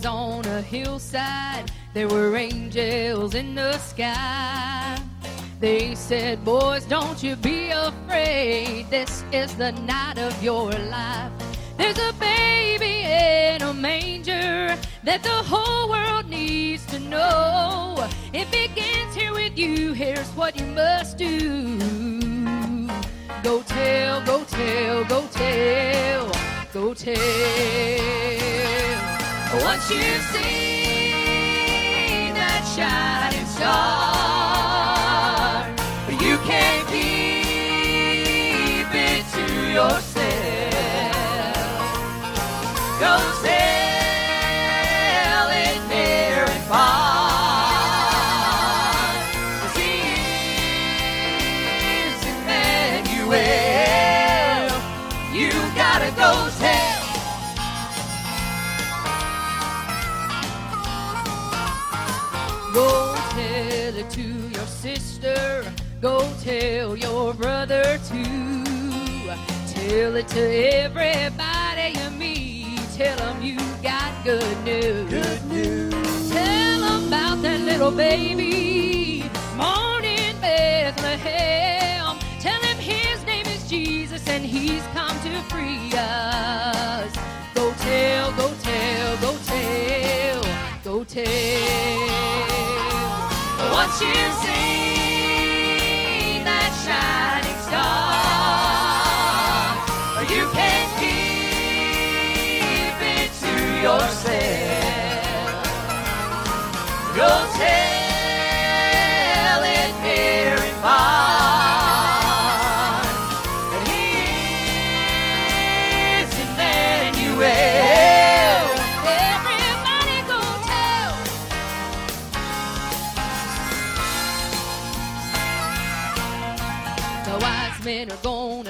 was on a hillside. There were angels in the sky. They said, Boys, don't you be afraid. This is the night of your life. There's a baby in a manger that the whole world needs to know. It begins here with you. Here's what you must do. Go tell, go tell, go tell, go tell. Once you've seen that shining star, you can't keep it to yourself. Go tell tell your brother too. Tell it to everybody you meet. Tell them you got good news. Good news. Tell them about that little baby born in Bethlehem. Tell him his name is Jesus and he's come to free us. Go tell, go tell, go tell, go tell. What seen that shining star,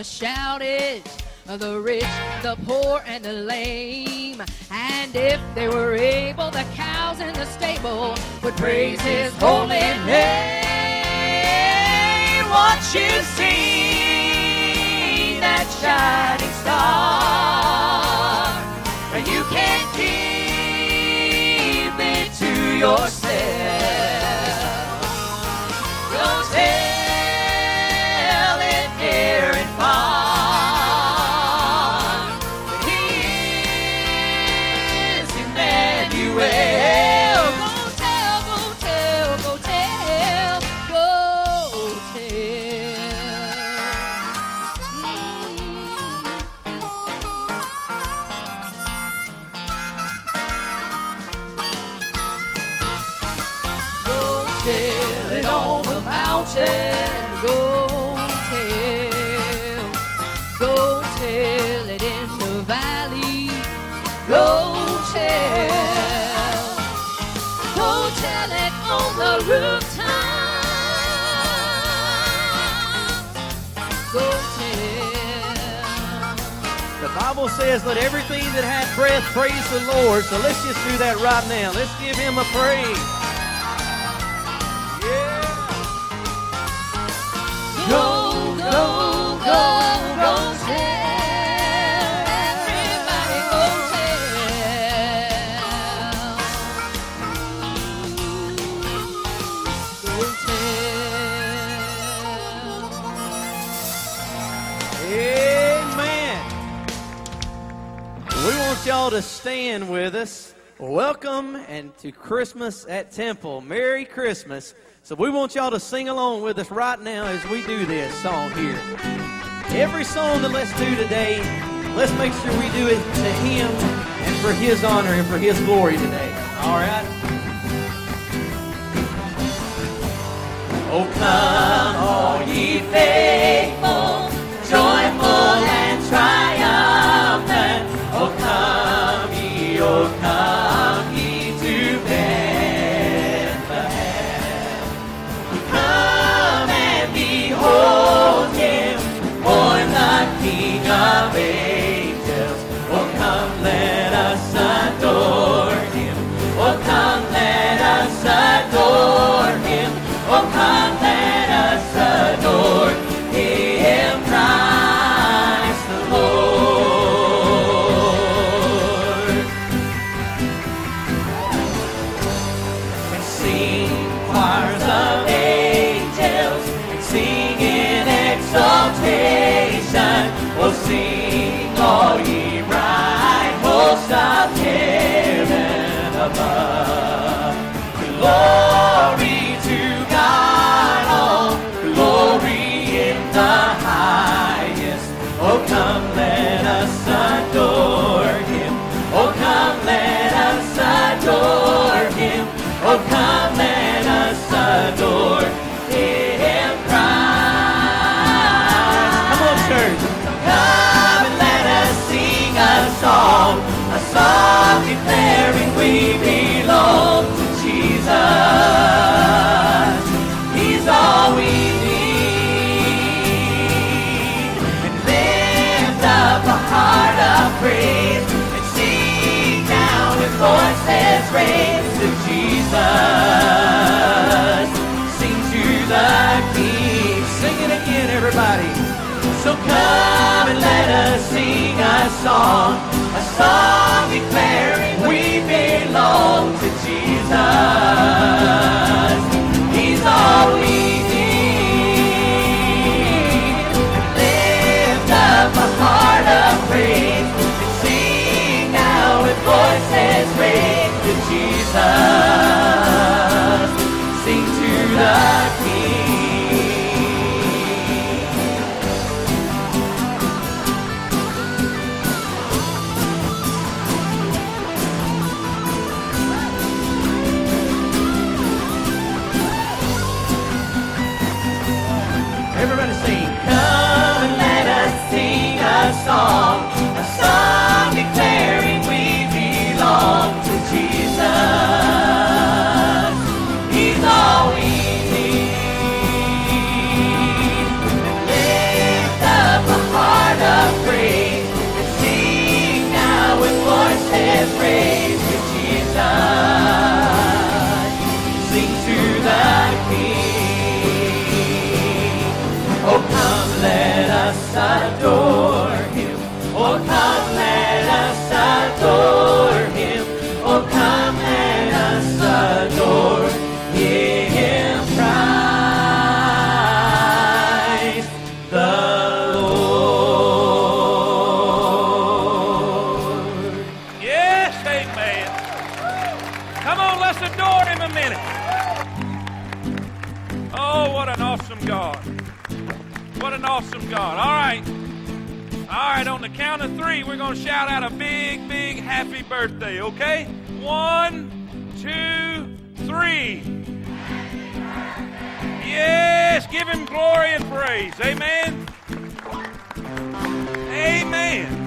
gonna shout it. The rich, the poor, and the lame. And if they were able, the cows in the stable would praise his holy name. Once you see that shining star, you can't keep it to yourself. Bible says, let everything that hath breath praise the Lord. So let's just do that right now. Let's give him a praise. Yeah. Go, go, go, go to stand with us. Welcome and to Christmas at Temple. Merry Christmas. So we want y'all to sing along with us right now as we do this song here. Every song that let's do today, let's make sure we do it to Him and for His honor and for His glory today. All right? Oh, come, all ye faithful, joyful and triumphant. Ye, raised to Jesus. Sing to the King. Sing it again, everybody. So come and let us sing a song, a song declaring we belong to Jesus. Jesus. Adore shout out a big, big happy birthday, okay? One, two, three. Yes, give him glory and praise. Amen. Amen.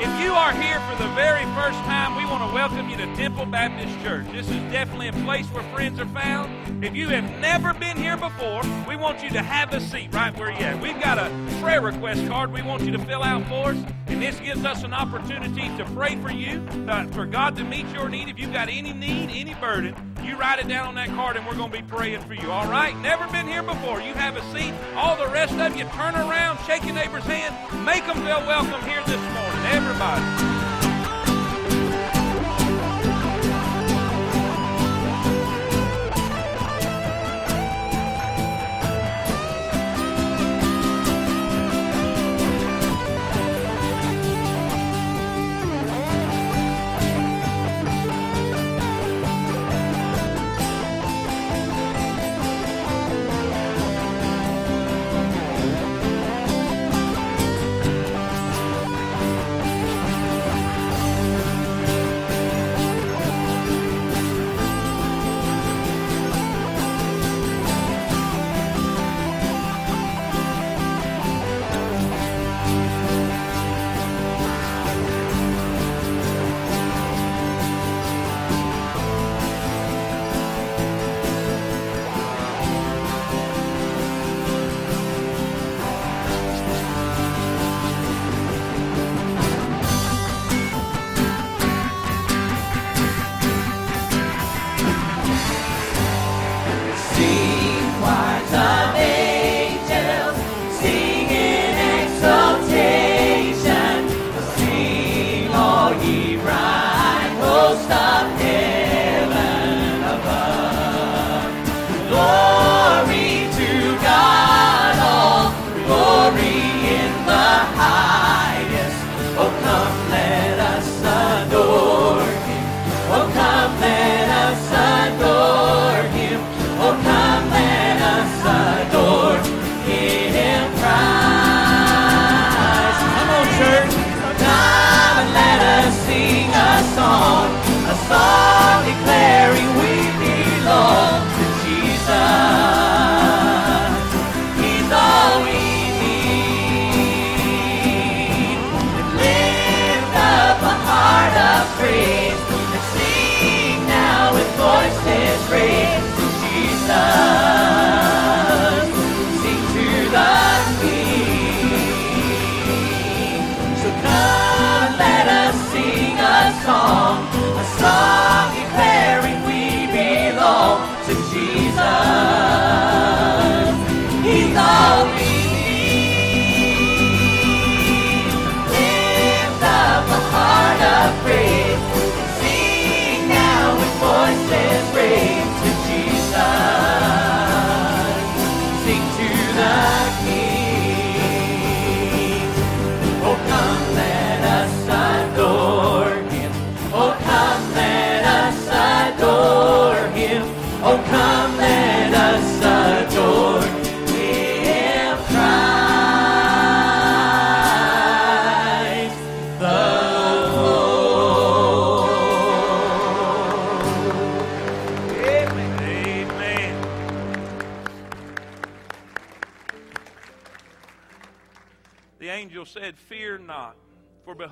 If you are here for the very first time, we want to welcome you to Temple Baptist Church. This is definitely a place where friends are found. If you have never been here before, we want you to have a seat right where you're at. We've got a prayer request card we want you to fill out for us, this gives us an opportunity to pray for you, uh, for God to meet your need. If you've got any need, any burden, you write it down on that card, and we're going to be praying for you. All right? Never been here before. You have a seat. All the rest of you, turn around, shake your neighbor's hand, make them feel welcome here this morning. Everybody.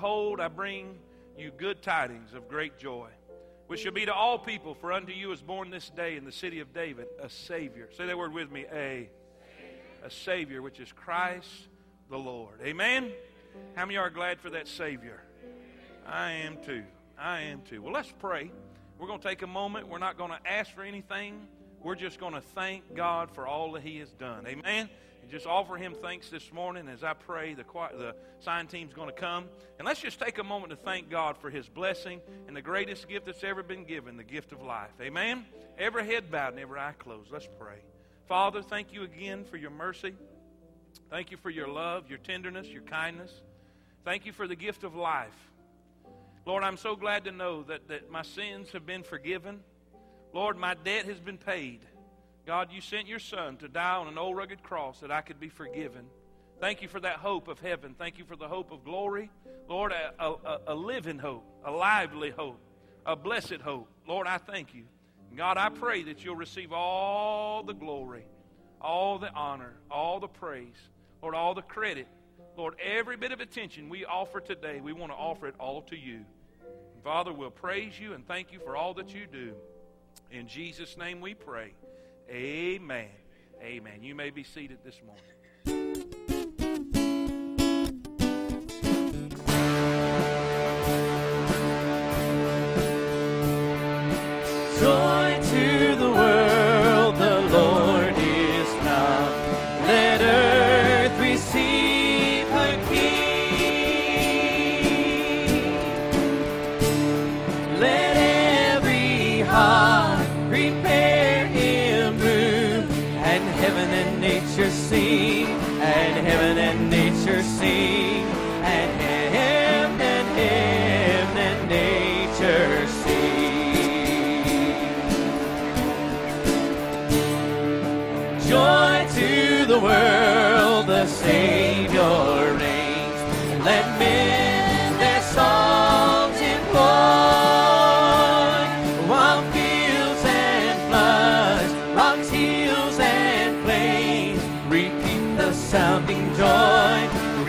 Behold, I bring you good tidings of great joy, which shall be to all people, for unto you is born this day in the city of David a Savior. Say that word with me, a, a Savior, which is Christ the Lord. Amen? How many are glad for that Savior? I am too. I am too. Well, let's pray. We're going to take a moment. We're not going to ask for anything. We're just going to thank God for all that He has done. Amen? And just offer Him thanks this morning as I pray. The, the sign team's going to come. And let's just take a moment to thank God for His blessing and the greatest gift that's ever been given the gift of life. Amen? Every head bowed and every eye closed. Let's pray. Father, thank you again for your mercy. Thank you for your love, your tenderness, your kindness. Thank you for the gift of life. Lord, I'm so glad to know that, that my sins have been forgiven. Lord, my debt has been paid. God, you sent your Son to die on an old rugged cross that I could be forgiven. Thank you for that hope of heaven. Thank you for the hope of glory. Lord, a, a, a living hope, a lively hope, a blessed hope. Lord, I thank you. God, I pray that you'll receive all the glory, all the honor, all the praise, Lord, all the credit Lord, every bit of attention we offer today, we want to offer it all to you. Father, we'll praise you and thank you for all that you do. In Jesus' name we pray. Amen. Amen. You may be seated this morning. Joy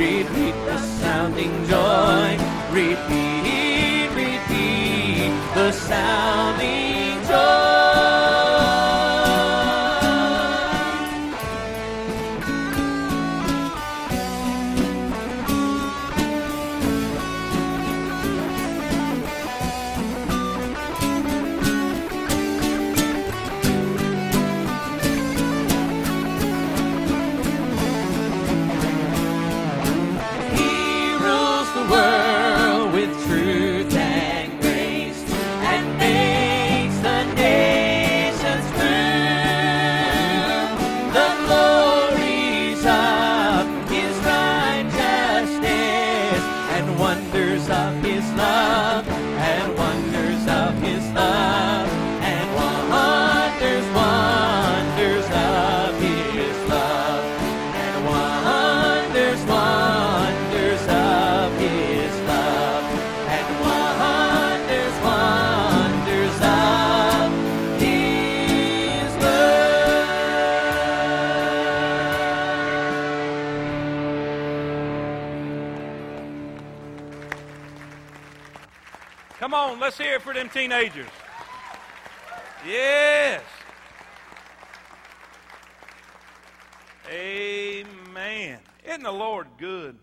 repeat the sounding joy, repeat, repeat the sounding let's hear it for them teenagers. Yes. Amen. Isn't the Lord good?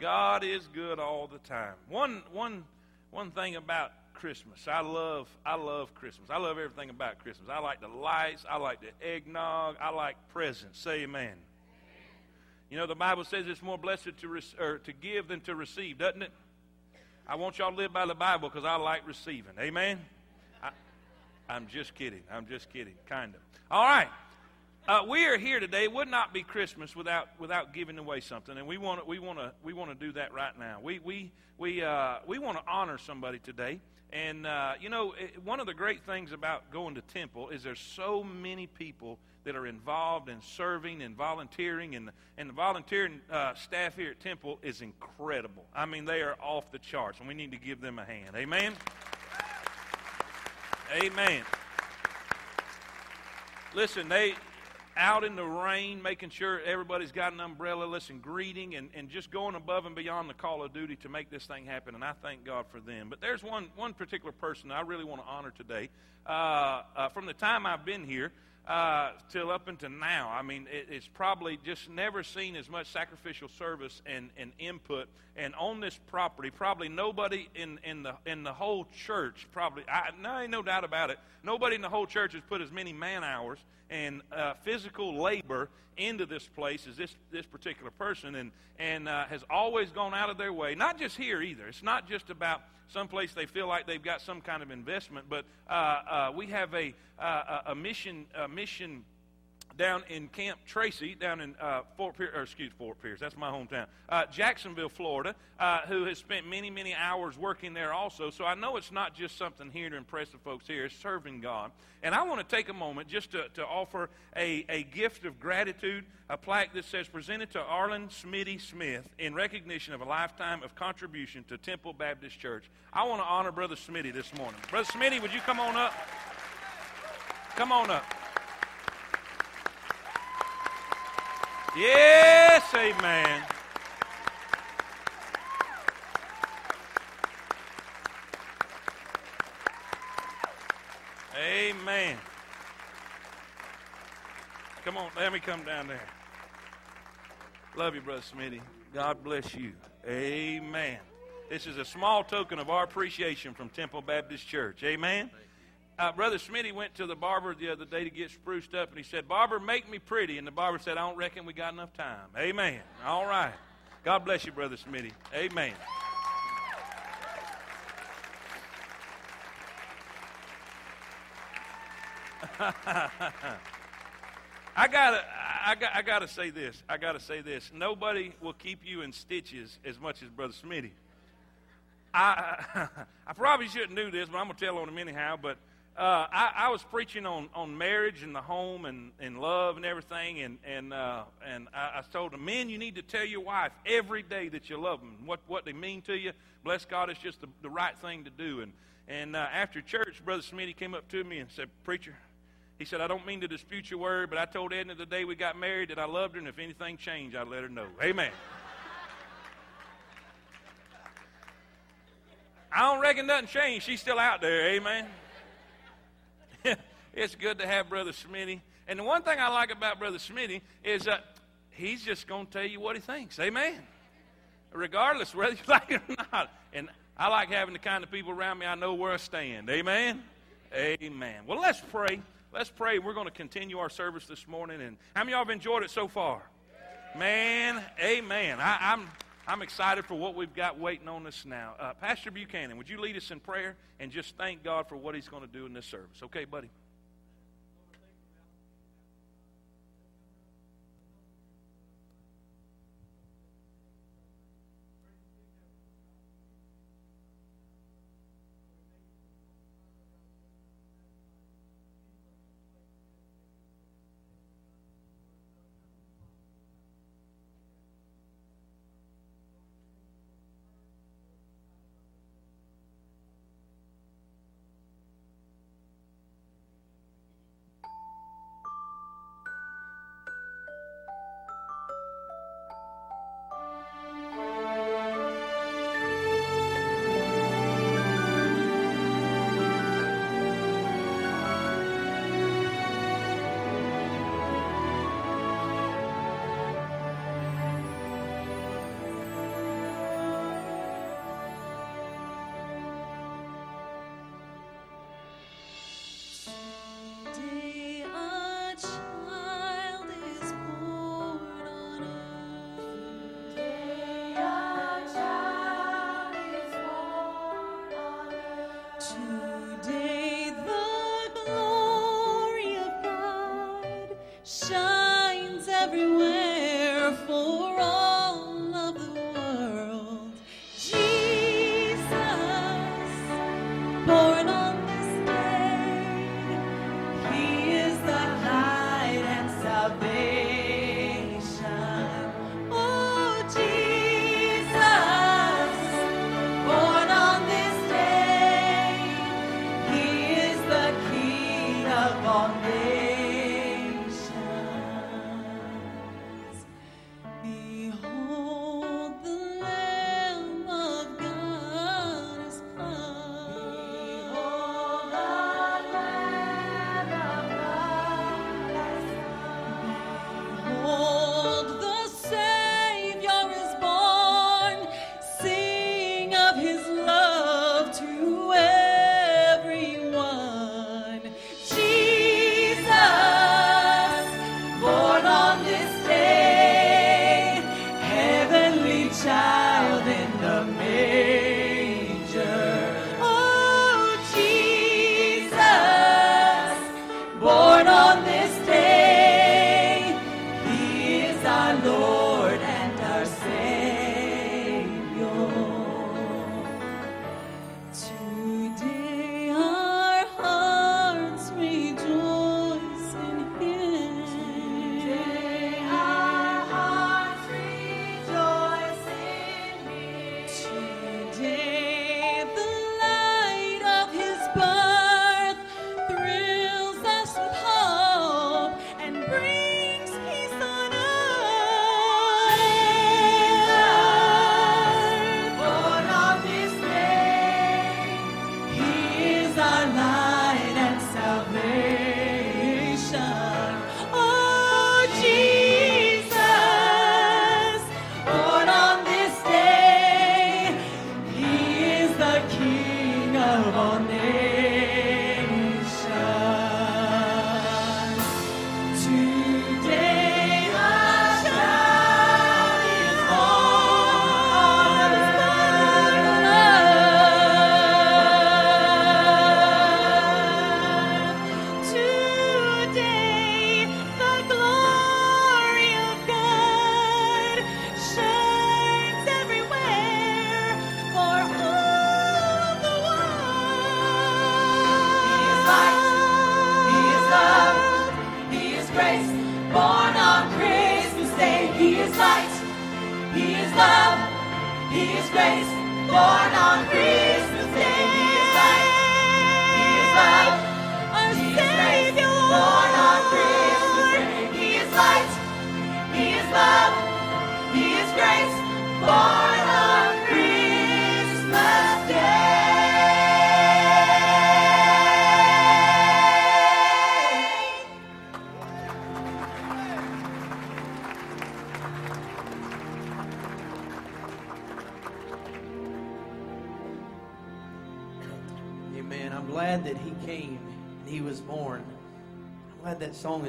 God is good all the time. One, one, one thing about Christmas, I love, I love Christmas. I love everything about Christmas. I like the lights. I like the eggnog. I like presents. Say amen. You know the Bible says it's more blessed to re- or er, to give than to receive, doesn't it? I want y'all to live by the Bible because I like receiving. Amen. I, I'm just kidding. I'm just kidding. Kind of. All right. Uh, we are here today. It would not be Christmas without without giving away something, and we want we want to we want to do that right now. We we we uh, we want to honor somebody today, and uh, you know it, one of the great things about going to temple is there's so many people that are involved in serving and volunteering, and and the volunteering uh, staff here at Temple is incredible. I mean, they are off the charts, and we need to give them a hand. Amen. Amen. Listen, they out in the rain, making sure everybody's got an umbrella, listen, greeting, and, and just going above and beyond the call of duty to make this thing happen. And I thank God for them. But there's one, one particular person I really want to honor today. Uh, uh, from the time I've been here, uh, till up until now. I mean, it, it's probably just never seen as much sacrificial service and, and input. And on this property, probably nobody in, in the in the whole church, probably I, no, no doubt about it. Nobody in the whole church has put as many man hours and uh, physical labor into this place as this this particular person, and and uh, has always gone out of their way. Not just here either. It's not just about someplace they feel like they've got some kind of investment. But uh, uh, we have a, uh, a mission a mission down in Camp Tracy, down in uh, Fort Pierce, or excuse Fort Pierce, that's my hometown, uh, Jacksonville, Florida, uh, who has spent many, many hours working there also. So I know it's not just something here to impress the folks here, it's serving God. And I want to take a moment just to, to offer a, a gift of gratitude, a plaque that says, presented to Arlen Smitty Smith in recognition of a lifetime of contribution to Temple Baptist Church. I want to honor Brother Smitty this morning. Brother Smitty, would you come on up? Come on up. Yes, amen. Amen. Come on, let me come down there. Love you, Brother Smitty. God bless you. Amen. This is a small token of our appreciation from Temple Baptist Church. Amen. Uh, Brother Smitty went to the barber the other day to get spruced up, and he said, Barber, make me pretty. And the barber said, I don't reckon we got enough time. Amen. All right. God bless you, Brother Smitty. Amen. I gotta, I got, I gotta say this. I gotta say this. Nobody will keep you in stitches as much as Brother Smitty. I, I probably shouldn't do this, but I'm gonna tell on him anyhow. But uh, I, I, was preaching on, on marriage and the home and, and love and everything, and and uh, and I, I, told them, men, you need to tell your wife every day that you love them, what what they mean to you. Bless God, it's just the, the right thing to do. And and uh, after church, Brother Smitty came up to me and said, Preacher, he said, I don't mean to dispute your word, but I told Edna the day we got married that I loved her, and if anything changed, I'd let her know. Amen. I don't reckon nothing changed. She's still out there. Amen. It's good to have Brother Smitty. And the one thing I like about Brother Smitty is that he's just going to tell you what he thinks. Amen. Regardless whether you like it or not. And I like having the kind of people around me I know where I stand. Amen. Amen. Well, let's pray. Let's pray. We're going to continue our service this morning. And how many of y'all have enjoyed it so far? Man, amen. I, I'm. I'm excited for what we've got waiting on us now. Uh, Pastor Buchanan, would you lead us in prayer and just thank God for what He's going to do in this service? Okay, buddy?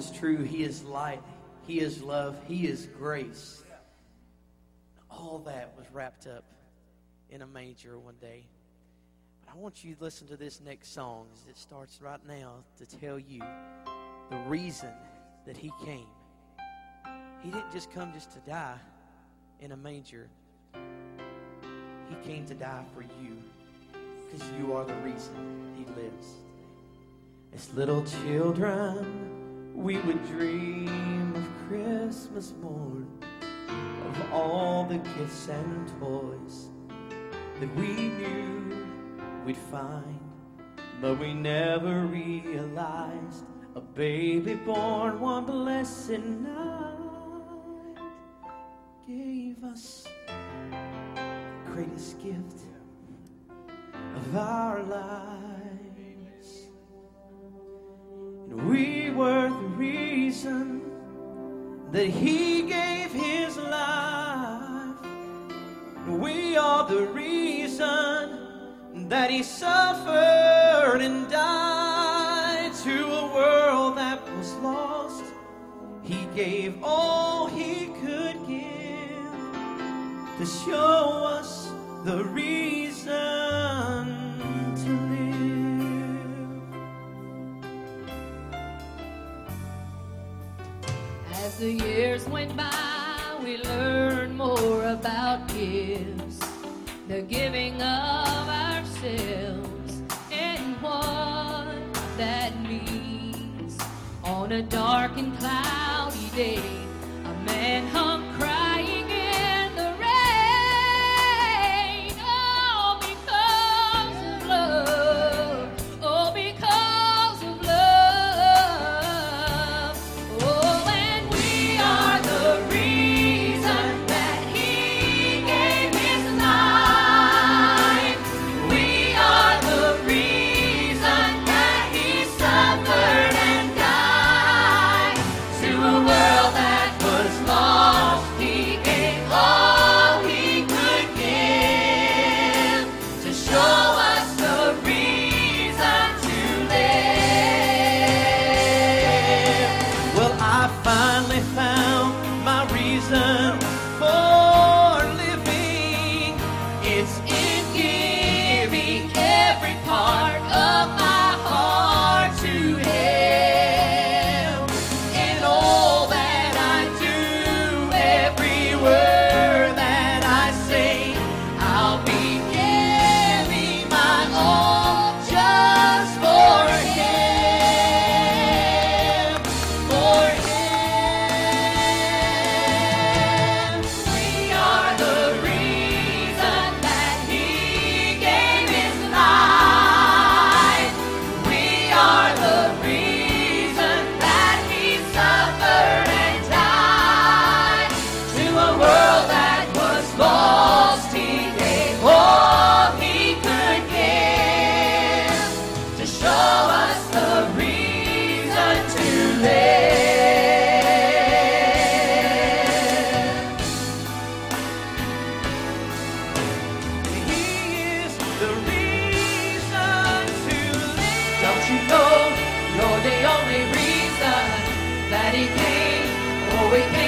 Is true. He is light, He is love, He is grace. All that was wrapped up in a manger one day. But I want you to listen to this next song as it starts right now to tell you the reason that He came. He didn't just come just to die in a manger. He came to die for you because you are the reason He lives. As little children, we would dream of Christmas morn, of all the gifts and toys that we knew we'd find. But we never realized a baby born one blessed night gave us the greatest gift of our lives. That He gave His life. We are the reason that He suffered and died to a world that was lost. He gave all He could give to show us the reason The years went by, we learned more about gifts, the giving of ourselves, and what that means. On a dark and cloudy day, a man hung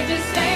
Oh, He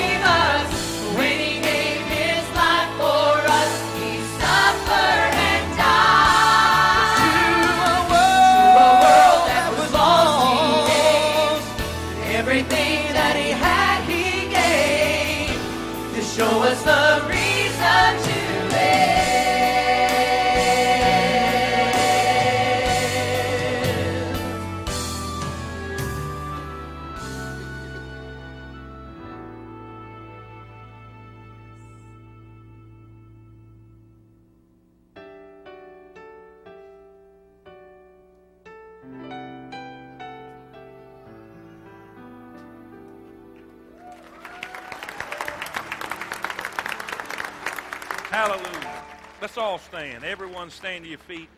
your feet.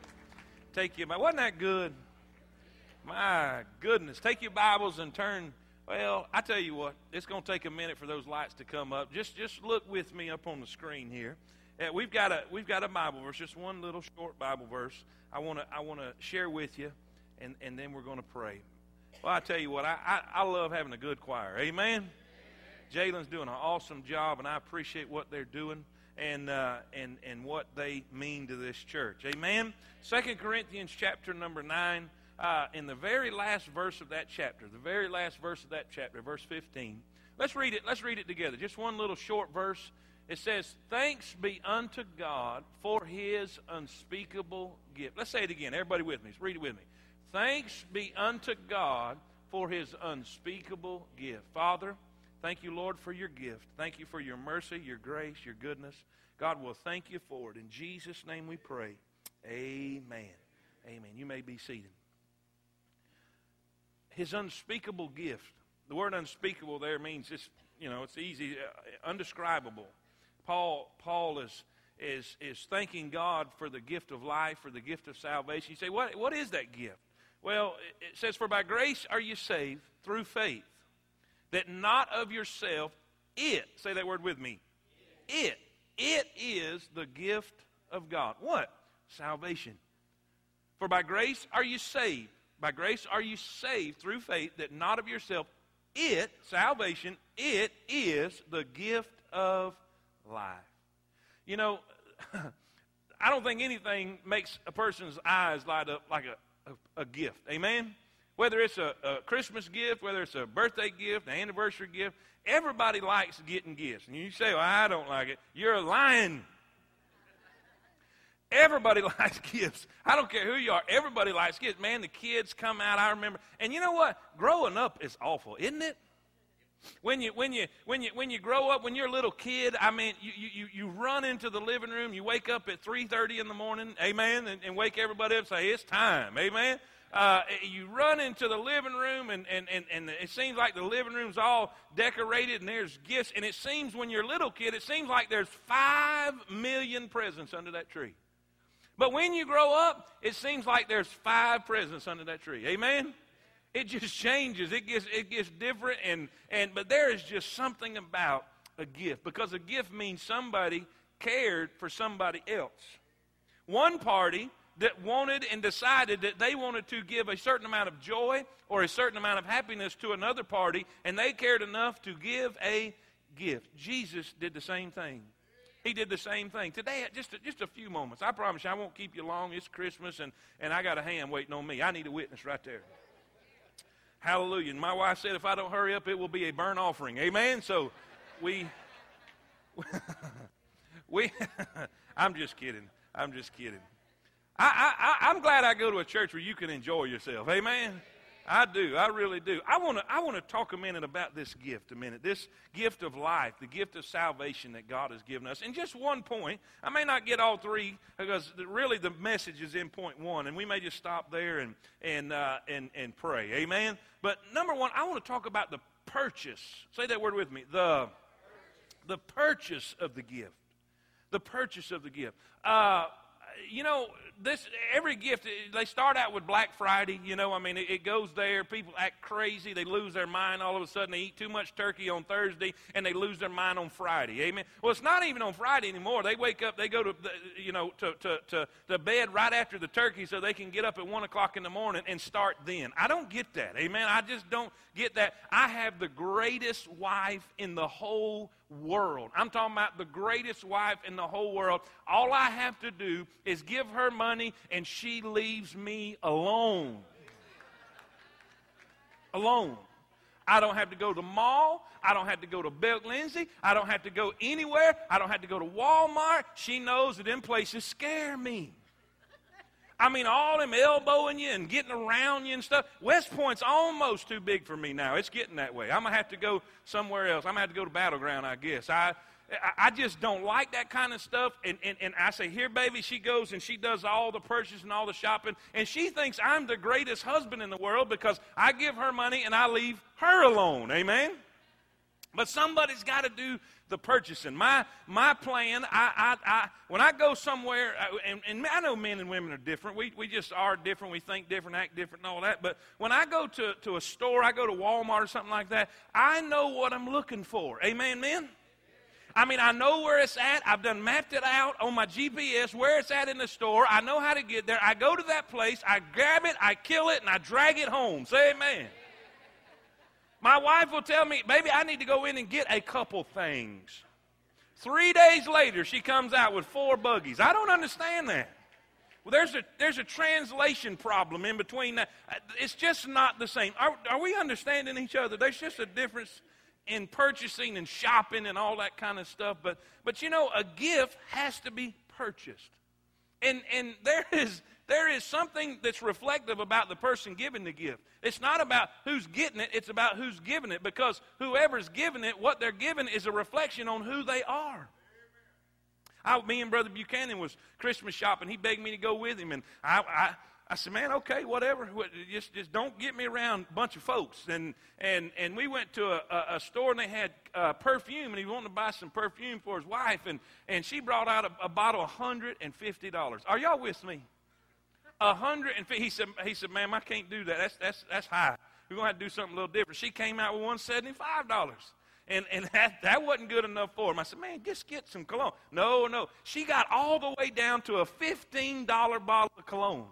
Take your Wasn't that good? My goodness. Take your Bibles and turn. Well, I tell you what, it's going to take a minute for those lights to come up. Just just look with me up on the screen here. Uh, we've got a we've got a Bible verse, just one little short Bible verse. I want to I want to share with you, and and then we're going to pray. Well, I tell you what, I, I, I love having a good choir. Amen. Jalen's doing an awesome job, and I appreciate what they're doing and uh, and and what they mean to this church. Amen. Second Corinthians chapter number nine. Uh, in the very last verse of that chapter, the very last verse of that chapter, verse 15. Let's read it. Let's read it together. Just one little short verse. It says, Thanks be unto God for his unspeakable gift. Let's say it again. Everybody with me. Let's read it with me. Thanks be unto God for his unspeakable gift. Father, Thank you, Lord, for your gift. Thank you for your mercy, your grace, your goodness. God will thank you for it. In Jesus' name we pray. Amen. Amen. You may be seated. His unspeakable gift. The word unspeakable there means it's, you know, it's easy, uh, undescribable. Paul, Paul is, is, is thanking God for the gift of life, for the gift of salvation. You say, what, what is that gift? Well, it says, For by grace are you saved through faith that not of yourself, it, say that word with me, it, it is the gift of God. What? Salvation. For by grace are you saved. By grace are you saved through faith that not of yourself, it, salvation, it is the gift of life. You know, I don't think anything makes a person's eyes light up like a, a, a gift. Amen? Whether it's a, a, Christmas gift, whether it's a birthday gift, an anniversary gift, everybody likes getting gifts. And you say, well, I don't like it. You're lying. Everybody likes gifts. I don't care who you are. Everybody likes gifts. Man, the kids come out. I remember. And you know what? Growing up is awful, isn't it? When you when you when you when you grow up, when you're a little kid, I mean, you you you run into the living room. You wake up at three thirty in the morning, amen, and, and wake everybody up. and Say it's time, amen uh, you run into the living room, and, and, and, and it seems like the living room's all decorated, and there's gifts. And it seems when you're a little kid, it seems like there's five million presents under that tree. But when you grow up, it seems like there's five presents under that tree. Amen? It just changes. It gets, it gets different. And, and, but there is just something about a gift because a gift means somebody cared for somebody else. One party that wanted and decided that they wanted to give a certain amount of joy or a certain amount of happiness to another party, and they cared enough to give a gift. Jesus did the same thing. He did the same thing. Today, just a, just a few moments. I promise you, I won't keep you long. It's Christmas, and, and I got a ham waiting on me. I need a witness right there. Hallelujah. And my wife said if I don't hurry up, it will be a burnt offering. Amen? So we, we, I'm just kidding. I'm just kidding. I, I, I'm glad I go to a church where you can enjoy yourself. Amen. I do. I really do. I want to I want to talk a minute about this gift a minute. This gift of life, the gift of salvation that God has given us. And just one point. I may not get all three because really the message is in point one, and we may just stop there and and uh, and and pray. Amen. But number one, I want to talk about the purchase. Say that word with me. The the purchase of the gift. The purchase of the gift. Uh, you know, this every gift they start out with Black Friday. You know, I mean, it, it, goes there. People act crazy. They lose their mind all of a sudden. They eat too much turkey on Thursday and they lose their mind on Friday. Amen. Well, it's not even on Friday anymore. They wake up. They go to you know to to to, to bed right after the turkey so they can get up at one o'clock in the morning and start then. I don't get that. Amen. I just don't get that. I have the greatest wife in the whole world. I'm talking about the greatest wife in the whole world. All I have to do is give her money and she leaves me alone. Alone. I don't have to go to the mall. I don't have to go to Belt Lindsay. I don't have to go anywhere. I don't have to go to Walmart. She knows that them places scare me. I mean, all them elbowing you and getting around you and stuff. West Point's almost too big for me now. It's getting that way. I'm going to have to go somewhere else. I'm going to have to go to Battleground, I guess. I, I just don't like that kind of stuff. And, and, and I say, Here, baby, she goes and she does all the purchasing all the shopping. And she thinks I'm the greatest husband in the world because I give her money and I leave her alone. Amen? But somebody's got to do the purchasing. My my plan, I, I, I when I go somewhere, uh, and, and I know men and women are different. We, we just are different. We think different, act different, and all that. But when I go to, to a store, I go to Walmart or something like that, I know what I'm looking for. Amen, men? I mean, I know where it's at. I've done mapped it out on my GPS where it's at in the store. I know how to get there. I go to that place, I grab it, I kill it, and I drag it home. Say amen. My wife will tell me, baby, I need to go in and get a couple things. Three days later, she comes out with four buggies. I don't understand that. Well, there's a, there's a translation problem in between that. It's just not the same. Are, are we understanding each other? There's just a difference in purchasing and shopping and all that kind of stuff. But, but you know, a gift has to be purchased. And, and there is there is something that's reflective about the person giving the gift. It's not about who's getting it, it's about who's giving it because whoever's giving it, what they're giving is a reflection on who they are. I, me and Brother Buchanan was Christmas shopping. He begged me to go with him, and I, I, I said, "Man, okay, whatever. Just, just don't get me around a bunch of folks." And and and we went to a, a, store, and they had uh, perfume, and he wanted to buy some perfume for his wife, and and she brought out a, a bottle of hundred and fifty dollars. Are y'all with me? A hundred and he said, he said, ma'am, I can't do that. That's, that's, that's high. We're going to have to do something a little different. She came out with $175. And, and that, that wasn't good enough for him. I said, man, just get some cologne. No, no. She got all the way down to a $15 bottle of cologne.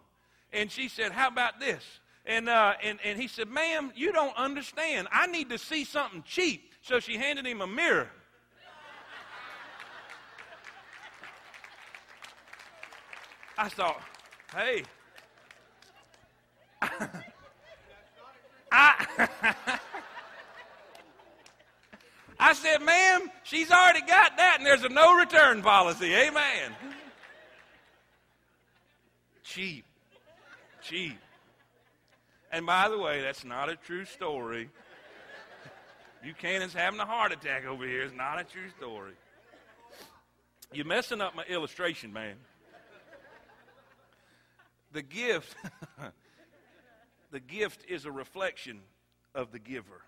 And she said, how about this? And, uh, and, and he said, ma'am, you don't understand. I need to see something cheap. So she handed him a mirror. I thought, Hey. I, I said, ma'am, she's already got that, and there's a no return policy. Amen. Cheap. Cheap. And by the way, that's not a true story. Buchanan's having a heart attack over here. It's not a true story. You're messing up my illustration, man the gift, the gift is a reflection of the giver.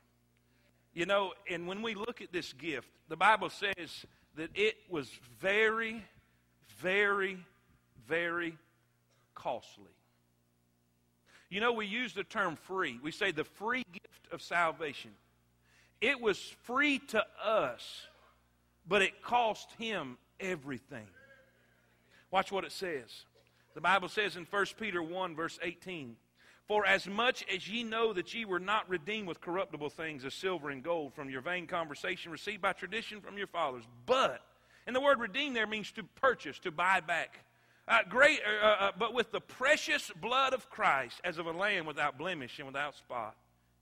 You know, and when we look at this gift, the Bible says that it was very, very, very costly. You know, we use the term free. We say the free gift of salvation. It was free to us, but it cost him everything. Watch what it says. The Bible says in 1 Peter 1, verse 18, For as much as ye know that ye were not redeemed with corruptible things as silver and gold from your vain conversation received by tradition from your fathers, but, and the word redeem there means to purchase, to buy back. Uh, great, uh, uh, uh but with the precious blood of Christ as of a lamb without blemish and without spot.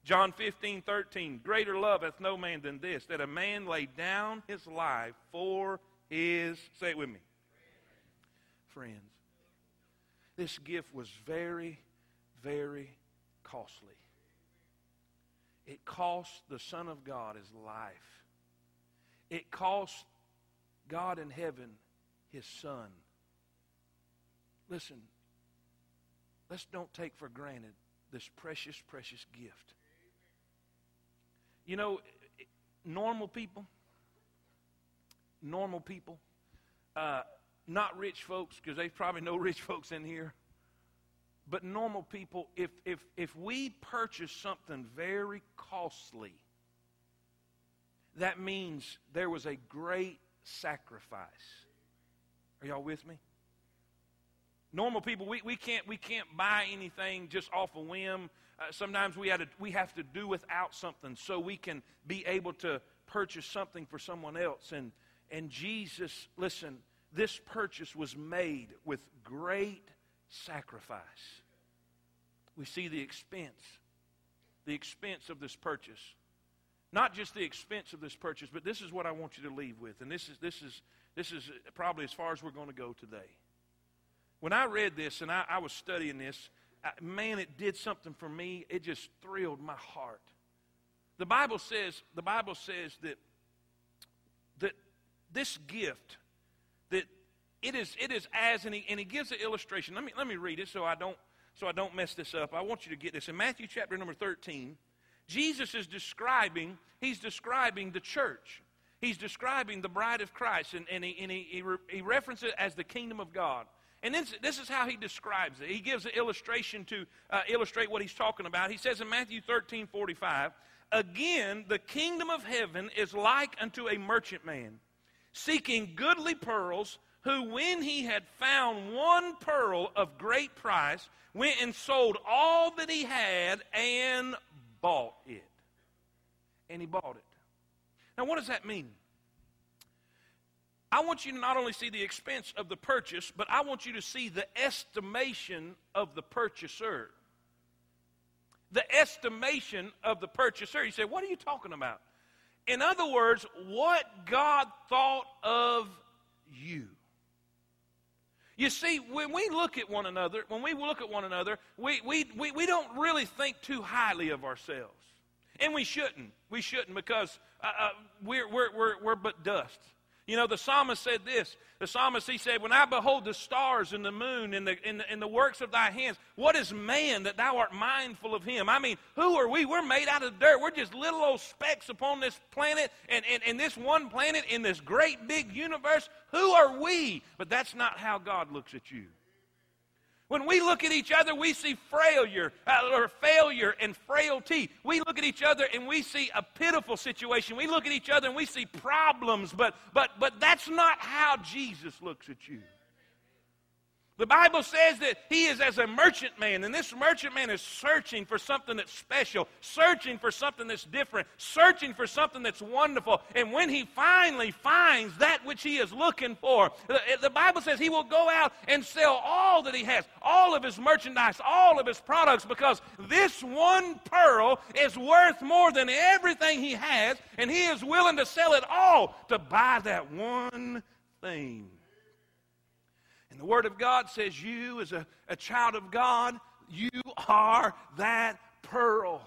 John 15, 13, greater love hath no man than this, that a man lay down his life for his, say it with me, friends. This gift was very, very costly. It cost the Son of God his life. It cost God in heaven his Son. Listen, let's don't take for granted this precious, precious gift. You know, normal people, normal people, uh, not rich folks, because there's probably no rich folks in here, but normal people, if, if, if we purchase something very costly, that means there was a great sacrifice. Are y'all with me? Normal people, we, we, can't, we can't buy anything just off a whim. Uh, sometimes we, to, we have to do without something so we can be able to purchase something for someone else. And, and Jesus, listen, this purchase was made with great sacrifice. We see the expense, the expense of this purchase. Not just the expense of this purchase, but this is what I want you to leave with. And this is, this is, this is probably as far as we're going to go today. When I read this and I, I was studying this, I, man, it did something for me. It just thrilled my heart. The Bible says, the Bible says that, that this gift that it is, it is as, and he, and he gives an illustration. Let me, let me read it so I, don't, so I don't mess this up. I want you to get this. In Matthew chapter number 13, Jesus is describing, he's describing the church. He's describing the bride of Christ, and, and, he, and he, he, re, he references it as the kingdom of God. And this, this is how he describes it. He gives an illustration to uh, illustrate what he's talking about. He says in Matthew 13 45, Again, the kingdom of heaven is like unto a merchant man seeking goodly pearls, who, when he had found one pearl of great price, went and sold all that he had and bought it. And he bought it. Now, what does that mean? I want you to not only see the expense of the purchase, but I want you to see the estimation of the purchaser. The estimation of the purchaser. You say, What are you talking about? In other words, what God thought of you. You see, when we look at one another, when we look at one another, we, we, we, we don't really think too highly of ourselves. And we shouldn't. We shouldn't because uh, uh, we're, we're, we're, we're but dust. You know, the psalmist said this. The psalmist, he said, When I behold the stars and the moon and the, and, the, and the works of thy hands, what is man that thou art mindful of him? I mean, who are we? We're made out of dirt. We're just little old specks upon this planet and, and, and this one planet in this great big universe. Who are we? But that's not how God looks at you. When we look at each other, we see failure uh, or failure and frailty. We look at each other and we see a pitiful situation. We look at each other and we see problems, but but but that's not how Jesus looks at you. The Bible says that he is as a merchant man, and this merchant man is searching for something that's special, searching for something that's different, searching for something that's wonderful. And when he finally finds that which he is looking for, the, Bible says he will go out and sell all that he has, all of his merchandise, all of his products, because this one pearl is worth more than everything he has, and he is willing to sell it all to buy that one thing. And the Word of God says, You, as a, a child of God, you are that pearl.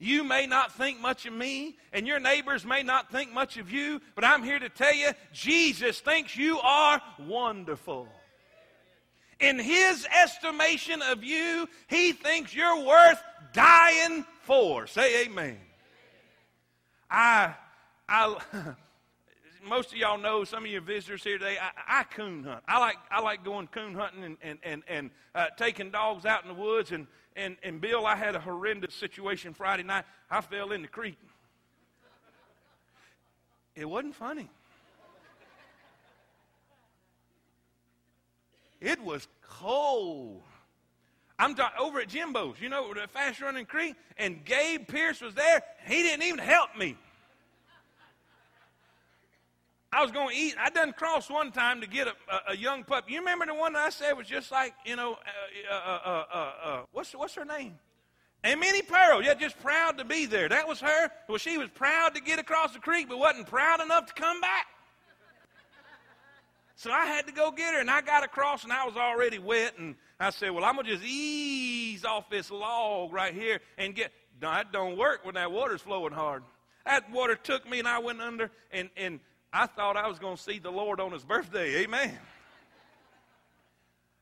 You may not think much of me, and your neighbors may not think much of you, but I'm here to tell you Jesus thinks you are wonderful. In his estimation of you, he thinks you're worth dying for. Say amen. I, I, most of y'all know, some of your visitors here today, I, I coon hunt. I like, I like going coon hunting and, and, and, and uh, taking dogs out in the woods. And, and, and Bill, I had a horrendous situation Friday night. I fell in the creek. It wasn't funny. It was cold. I'm talking over at Jimbo's, you know, the fast running creek, and Gabe Pierce was there. He didn't even help me. I was going to eat. I done crossed one time to get a, a, a, young pup. You remember the one that I said was just like, you know, uh, uh, uh, uh, uh what's, what's her name? And Minnie Pearl, yeah, just proud to be there. That was her. Well, she was proud to get across the creek, but wasn't proud enough to come back. So I had to go get her, and I got across, and I was already wet. And I said, "Well, I'm gonna just ease off this log right here and get." No, that don't work when that water's flowing hard. That water took me, and I went under, and and I thought I was going to see the Lord on his birthday. Amen.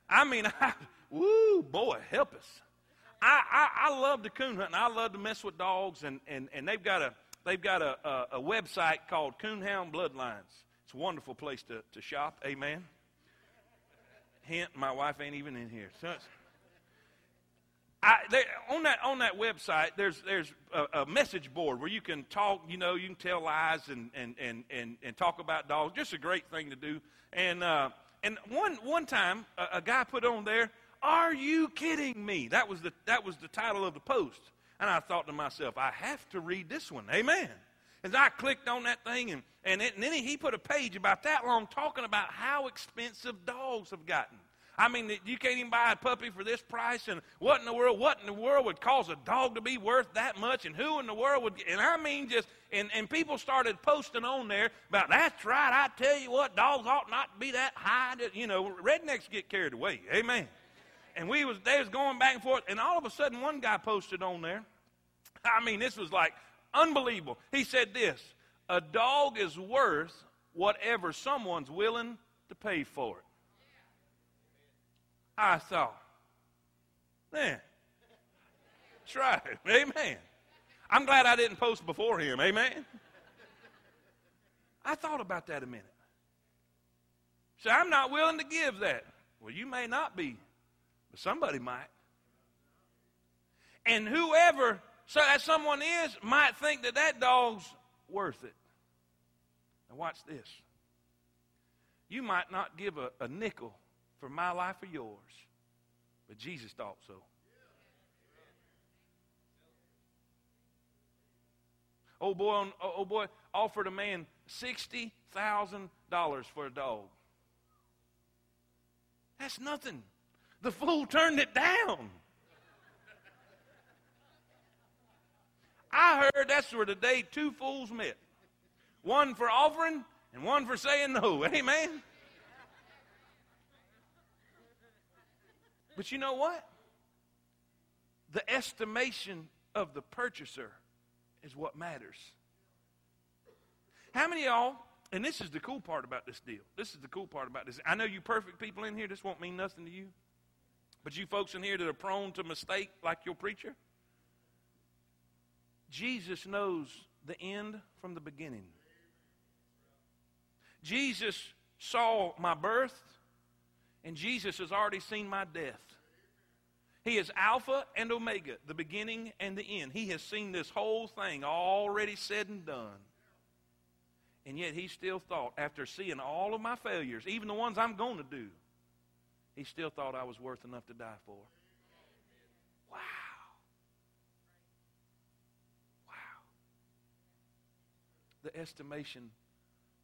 I mean, I, woo, boy, help us. I, I, I love to coon hunt, and I love to mess with dogs, and, and, and they've got, a, they've got a, a, a website called Coonhound Bloodlines. It's a wonderful place to, to shop. Amen. Hint, my wife ain't even in here. So I, they, on that on that website, there's there's a, a, message board where you can talk. You know, you can tell lies and and and and, and talk about dogs. Just a great thing to do. And uh, and one one time, a, a guy put on there, "Are you kidding me?" That was the that was the title of the post. And I thought to myself, I have to read this one. Amen. As I clicked on that thing, and and, it, and then he put a page about that long talking about how expensive dogs have gotten. I mean, you can't even buy a puppy for this price. And what in the world? What in the world would cause a dog to be worth that much? And who in the world would? And I mean, just and and people started posting on there about that's right. I tell you what, dogs ought not to be that high. To, you know, rednecks get carried away. Amen. And we was they was going back and forth, and all of a sudden, one guy posted on there. I mean, this was like unbelievable. He said this: a dog is worth whatever someone's willing to pay for it. I saw. man, that's right. Amen. I'm glad I didn't post before him. Amen. I thought about that a minute. So I'm not willing to give that. Well, you may not be, but somebody might. And whoever so that someone is might think that that dog's worth it. Now, watch this. You might not give a, a nickel for my life or yours, but Jesus thought so. Old boy, old oh, oh, boy offered a man sixty thousand dollars for a dog. That's nothing. The fool turned it down. I heard that's where the day two fools met. One for offering and one for saying no. Amen. But you know what? The estimation of the purchaser is what matters. How many of y'all, and this is the cool part about this deal. This is the cool part about this. I know you perfect people in here, this won't mean nothing to you. But you folks in here that are prone to mistake like your preacher, Jesus knows the end from the beginning. Jesus saw my birth, and Jesus has already seen my death. He is Alpha and Omega, the beginning and the end. He has seen this whole thing already said and done. And yet he still thought, after seeing all of my failures, even the ones I'm going to do, he still thought I was worth enough to die for. Wow. Wow. The estimation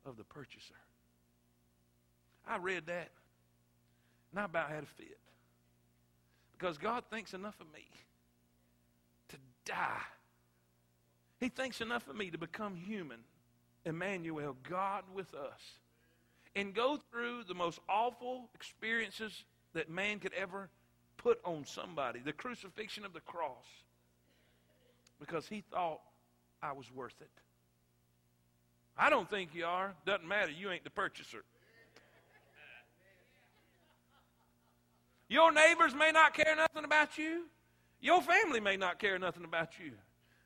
of the purchaser. I read that, I about had a fit. Because God thinks enough of me to die. He thinks enough of me to become human, Emmanuel, God with us, and go through the most awful experiences that man could ever put on somebody the crucifixion of the cross because he thought I was worth it. I don't think you are. Doesn't matter. You ain't the purchaser. Your neighbors may not care nothing about you. Your family may not care nothing about you.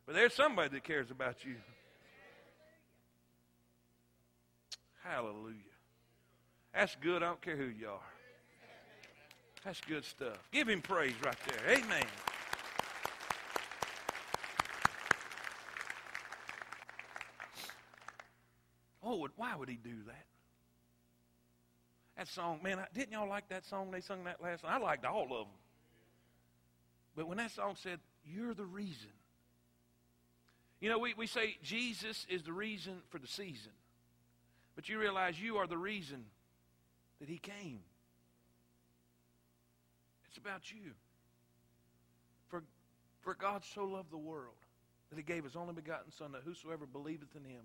But there's somebody that cares about you. Hallelujah. That's good. I don't care who you are. That's good stuff. Give him praise right there. Amen. Oh, why would he do that? That song, man, didn't y'all like that song? They sung that last night. I liked all of them. But when that song said, You're the reason. You know, we, we say Jesus is the reason for the season. But you realize you are the reason that he came. It's about you. For, for God so loved the world that he gave his only begotten Son, that whosoever believeth in him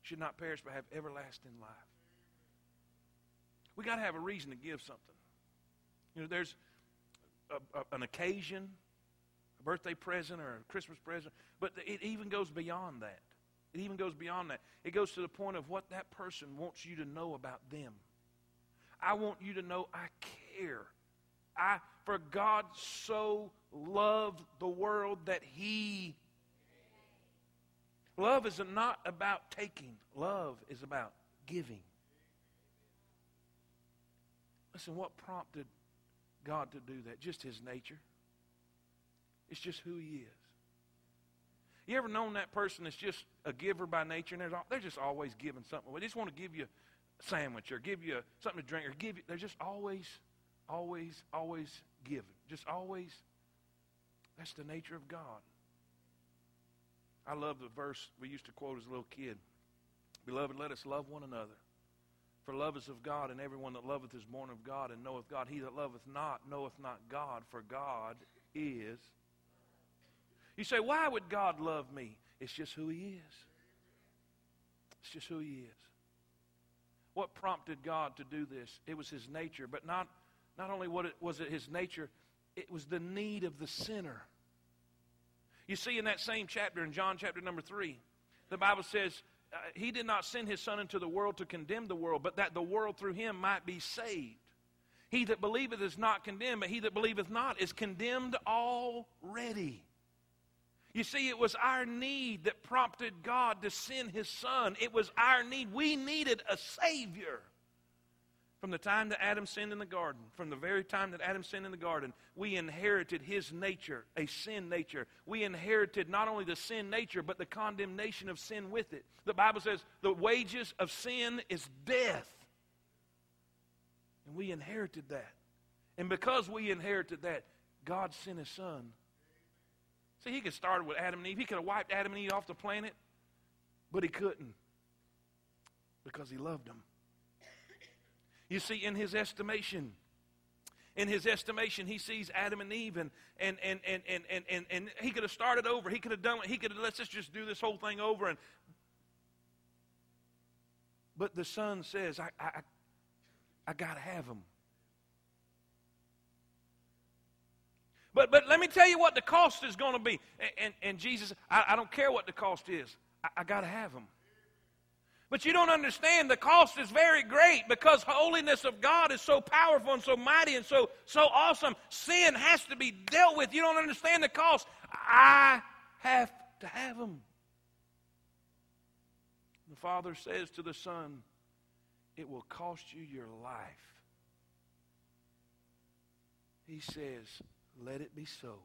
should not perish but have everlasting life. We got to have a reason to give something. You know, there's a, a, an occasion, a birthday present or a Christmas present, but it even goes beyond that. It even goes beyond that. It goes to the point of what that person wants you to know about them. I want you to know I care. I for God so loved the world that he Love is not about taking. Love is about giving. Listen, what prompted God to do that? Just his nature. It's just who he is. You ever known that person that's just a giver by nature, and they're, just always giving something. They just want to give you a sandwich or give you something to drink or give you. They're just always, always, always giving. Just always. That's the nature of God. I love the verse we used to quote as a little kid. Beloved, let us love one another. For love is of God, and everyone that loveth is born of God and knoweth God. He that loveth not knoweth not God, for God is. You say, why would God love me? It's just who He is. It's just who He is. What prompted God to do this? It was His nature, but not, not only what it, was it His nature, it was the need of the sinner. You see in that same chapter, in John chapter number 3, the Bible says, uh, he did not send his son into the world to condemn the world, but that the world through him might be saved. He that believeth is not condemned, but he that believeth not is condemned already. You see, it was our need that prompted God to send His Son. It was our need. We needed a Savior. From the time that Adam sinned in the garden, from the very time that Adam sinned in the garden, we inherited his nature, a sin nature. We inherited not only the sin nature, but the condemnation of sin with it. The Bible says the wages of sin is death. And we inherited that. And because we inherited that, God sent his son. See, he could start with Adam and Eve. He could have wiped Adam and Eve off the planet, but he couldn't because he loved them. You see, in his estimation, in his estimation, he sees Adam and Eve, and and and and and and, and, and he could have started over. He could have done. He could have let's just do this whole thing over. And but the son says, I I I got to have him. But but let me tell you what the cost is going to be. And, and, and Jesus, I, I, don't care what the cost is. I, I got to have him. But you don't understand the cost is very great because holiness of God is so powerful and so mighty and so so awesome. Sin has to be dealt with. You don't understand the cost. I have to have them. The Father says to the Son, it will cost you your life. He says, let it be so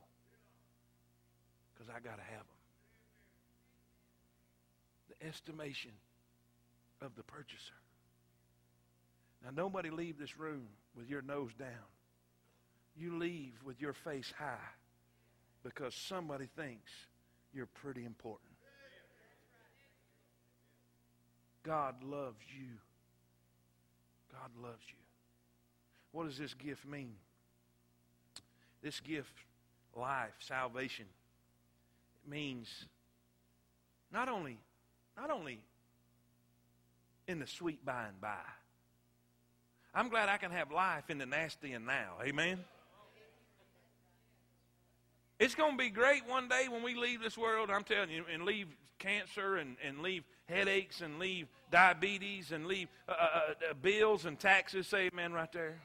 because I got to have them. The estimation of the purchaser. Now, nobody leave this room with your nose down. You leave with your face high because somebody thinks you're pretty important. God loves you. God loves you. What does this gift mean? This gift, life, salvation, it means not only, not only in the sweet by and by. I'm glad I can have life in the nasty and now. Amen. It's going to be great one day when we leave this world, I'm telling you, and leave cancer and, and leave headaches and leave diabetes and leave uh, uh, uh bills and taxes. Say amen right there.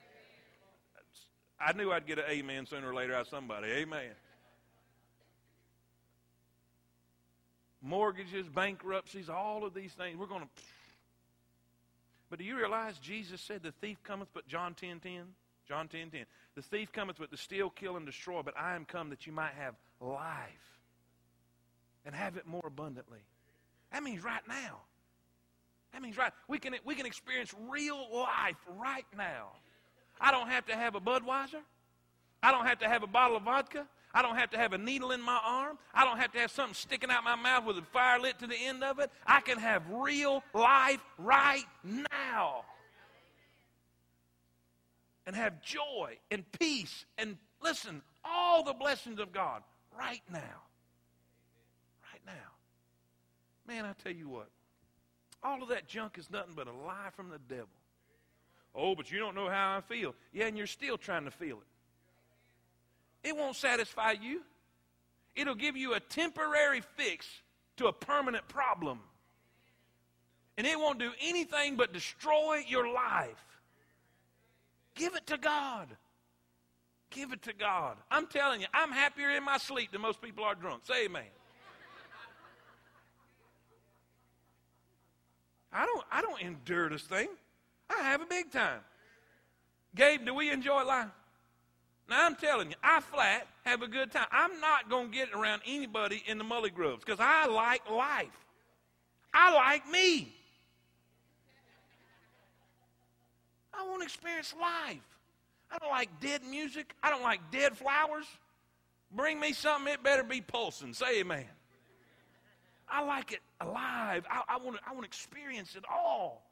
I knew I'd get an amen sooner or later out of somebody. Amen. Mortgages, bankruptcies, all of these things. We're going to but do you realize Jesus said the thief cometh but John 10 10? John 10 10. The thief cometh but to steal, kill, and destroy, but I am come that you might have life and have it more abundantly. That means right now. That means right. We can, we can experience real life right now. I don't have to have a Budweiser. I don't have to have a bottle of vodka. I don't have to have a needle in my arm. I don't have to have something sticking out my mouth with a fire lit to the end of it. I can have real life right now. And have joy and peace and listen, all the blessings of God right now. Right now. Man, I tell you what, all of that junk is nothing but a lie from the devil. Oh, but you don't know how I feel. Yeah, and you're still trying to feel it. It won't satisfy you. It'll give you a temporary fix to a permanent problem. And it won't do anything but destroy your life. Give it to God. Give it to God. I'm telling you, I'm happier in my sleep than most people are drunk. Say amen. I don't I don't endure this thing. I have a big time. Gabe, do we enjoy life? Now I'm telling you, I flat have a good time. I'm not going to get around anybody in the Mully Groves because I like life. I like me. I want to experience life. I don't like dead music. I don't like dead flowers. Bring me something, it better be pulsing. Say amen. I like it alive. I, I want to I want to experience it all.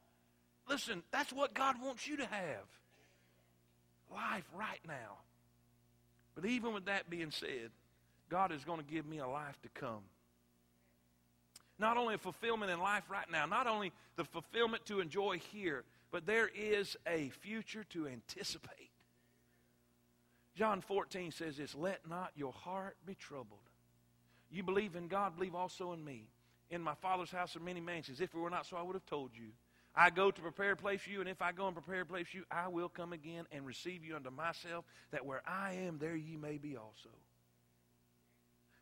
Listen, that's what God wants you to have. Life right now. But even with that being said, God is going to give me a life to come. Not only a fulfillment in life right now, not only the fulfillment to enjoy here, but there is a future to anticipate. John 14 says this Let not your heart be troubled. You believe in God, believe also in me. In my Father's house are many mansions. If it were not so, I would have told you. I go to prepare a place for you, and if I go and prepare a place for you, I will come again and receive you unto myself, that where I am, there ye may be also.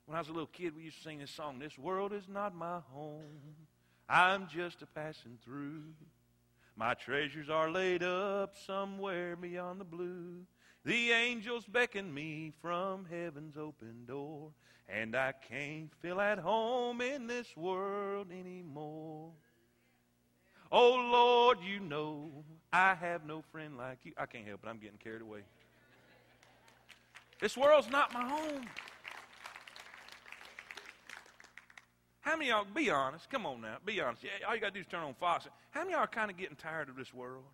When I was a little kid, we used to sing this song This world is not my home, I'm just a passing through. My treasures are laid up somewhere beyond the blue. The angels beckon me from heaven's open door, and I can't feel at home in this world anymore. Oh Lord, you know I have no friend like you. I can't help it, I'm getting carried away. This world's not my home. How many of y'all, be honest, come on now, be honest. Yeah, all you got to do is turn on Fox. How many y'all are kind of getting tired of this world?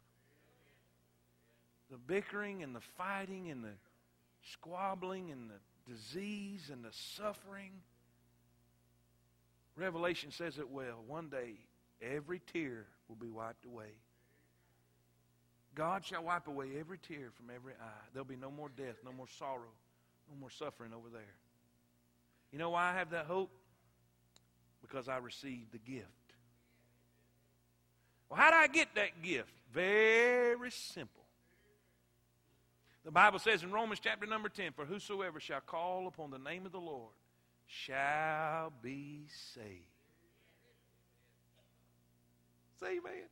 The bickering and the fighting and the squabbling and the disease and the suffering. Revelation says it well. One day, every tear will be wiped away. God shall wipe away every tear from every eye. There'll be no more death, no more sorrow, no more suffering over there. You know why I have that hope? Because I received the gift. Well, how did I get that gift? Very simple. The Bible says in Romans chapter number 10 For whosoever shall call upon the name of the Lord shall be saved. Say amen.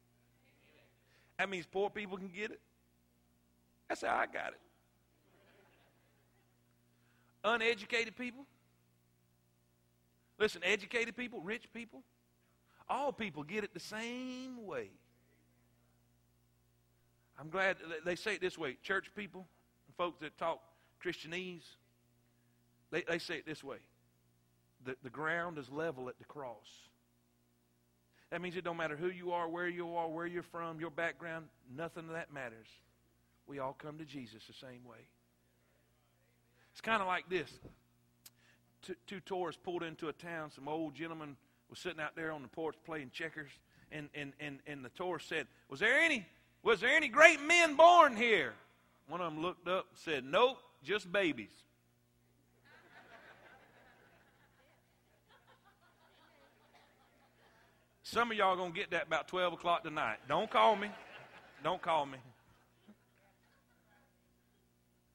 That means poor people can get it. That's how I got it. Uneducated people. Listen, educated people, rich people, all people get it the same way. I'm glad they say it this way church people, folks that talk Christianese, they, they say it this way the, the ground is level at the cross. That means it don't matter who you are, where you are, where you're from, your background, nothing of that matters. We all come to Jesus the same way. It's kind of like this. Two, two tourists pulled into a town. Some old gentleman was sitting out there on the porch playing checkers, and, and, and, and the tourist said, Was there any was there any great men born here? One of them looked up and said, Nope, just babies. Some of y'all going to get that about 12 o'clock tonight. Don't call me. Don't call me.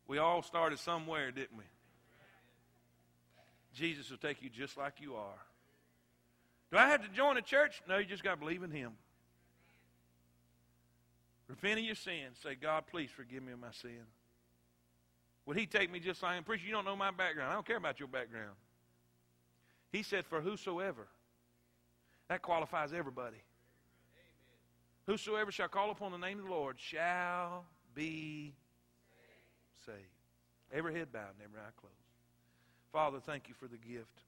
We all started somewhere, didn't we? Jesus will take you just like you are. Do I have to join a church? No, you just got to believe in Him. Repent of your sins. Say, God, please forgive me of my sin. Would He take me just like I am? Preacher, you don't know my background. I don't care about your background. He said, For whosoever. That qualifies everybody. Whosoever shall call upon the name of the Lord shall be saved. saved. Every head bowed and every eye closed. Father, thank you for the gift.